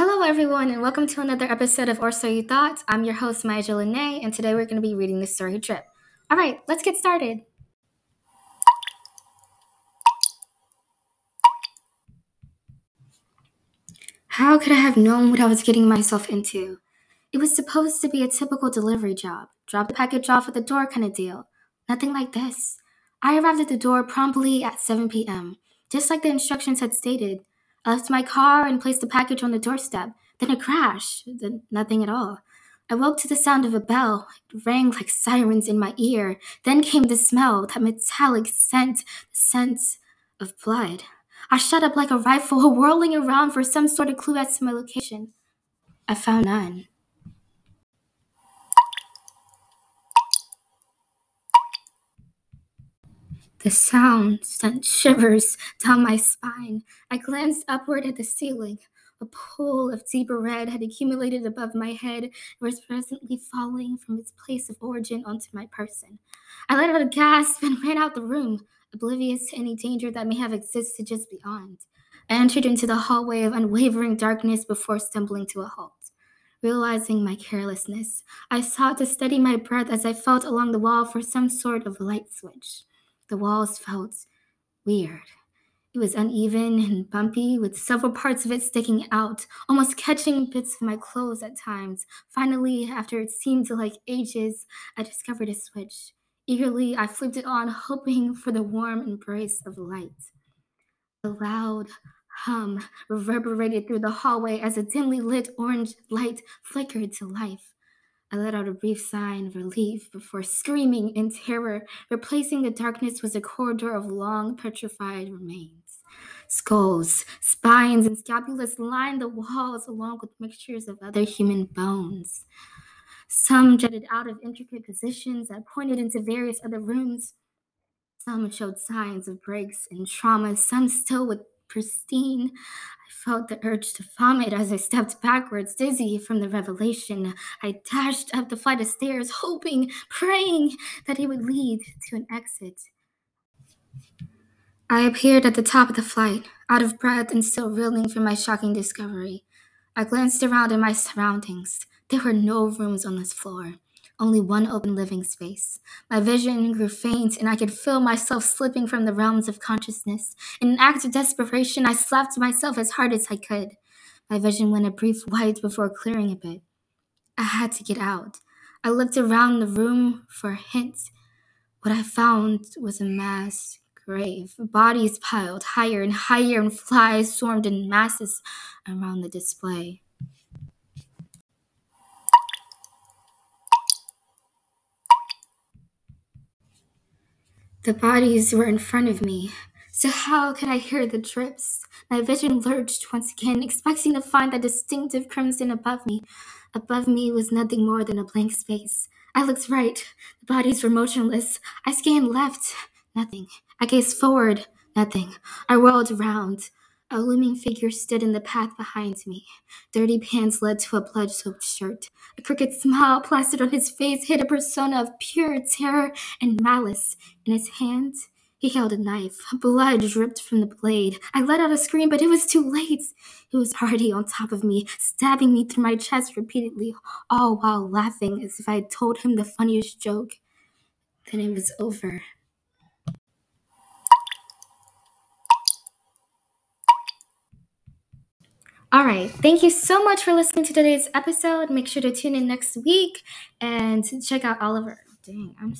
Hello, everyone, and welcome to another episode of Or So You Thought. I'm your host, Maya Lene, and today we're going to be reading the story Drip. All right, let's get started. How could I have known what I was getting myself into? It was supposed to be a typical delivery job, drop the package off at the door kind of deal. Nothing like this. I arrived at the door promptly at 7 p.m., just like the instructions had stated. I left my car and placed the package on the doorstep. Then a crash. Then nothing at all. I woke to the sound of a bell. It rang like sirens in my ear. Then came the smell, that metallic scent, the scent of blood. I shut up like a rifle, whirling around for some sort of clue as to my location. I found none. The sound sent shivers down my spine. I glanced upward at the ceiling. A pool of deeper red had accumulated above my head and was presently falling from its place of origin onto my person. I let out a gasp and ran out the room, oblivious to any danger that may have existed just beyond. I entered into the hallway of unwavering darkness before stumbling to a halt. Realizing my carelessness, I sought to steady my breath as I felt along the wall for some sort of light switch. The walls felt weird. It was uneven and bumpy, with several parts of it sticking out, almost catching bits of my clothes at times. Finally, after it seemed like ages, I discovered a switch. Eagerly, I flipped it on, hoping for the warm embrace of light. The loud hum reverberated through the hallway as a dimly lit orange light flickered to life. I let out a brief sigh of relief before screaming in terror. Replacing the darkness was a corridor of long, petrified remains. Skulls, spines, and scapulas lined the walls along with mixtures of other human bones. Some jutted out of intricate positions that pointed into various other rooms. Some showed signs of breaks and trauma, some still with pristine. I felt the urge to vomit as I stepped backwards, dizzy from the revelation. I dashed up the flight of stairs, hoping, praying that it would lead to an exit. I appeared at the top of the flight, out of breath and still reeling from my shocking discovery. I glanced around at my surroundings. There were no rooms on this floor only one open living space. My vision grew faint, and I could feel myself slipping from the realms of consciousness. In an act of desperation, I slapped myself as hard as I could. My vision went a brief white before clearing a bit. I had to get out. I looked around the room for a hint. What I found was a mass grave, bodies piled higher and higher, and flies swarmed in masses around the display. The bodies were in front of me, so how could I hear the drips? My vision lurched once again, expecting to find that distinctive crimson above me. Above me was nothing more than a blank space. I looked right. The bodies were motionless. I scanned left. Nothing. I gazed forward. Nothing. I whirled around. A looming figure stood in the path behind me. Dirty pants led to a blood soaked shirt. A crooked smile plastered on his face hid a persona of pure terror and malice. In his hand, he held a knife. Blood dripped from the blade. I let out a scream, but it was too late. He was already on top of me, stabbing me through my chest repeatedly, all while laughing as if I had told him the funniest joke. Then it was over. All right. Thank you so much for listening to today's episode. Make sure to tune in next week and check out Oliver. Dang, I'm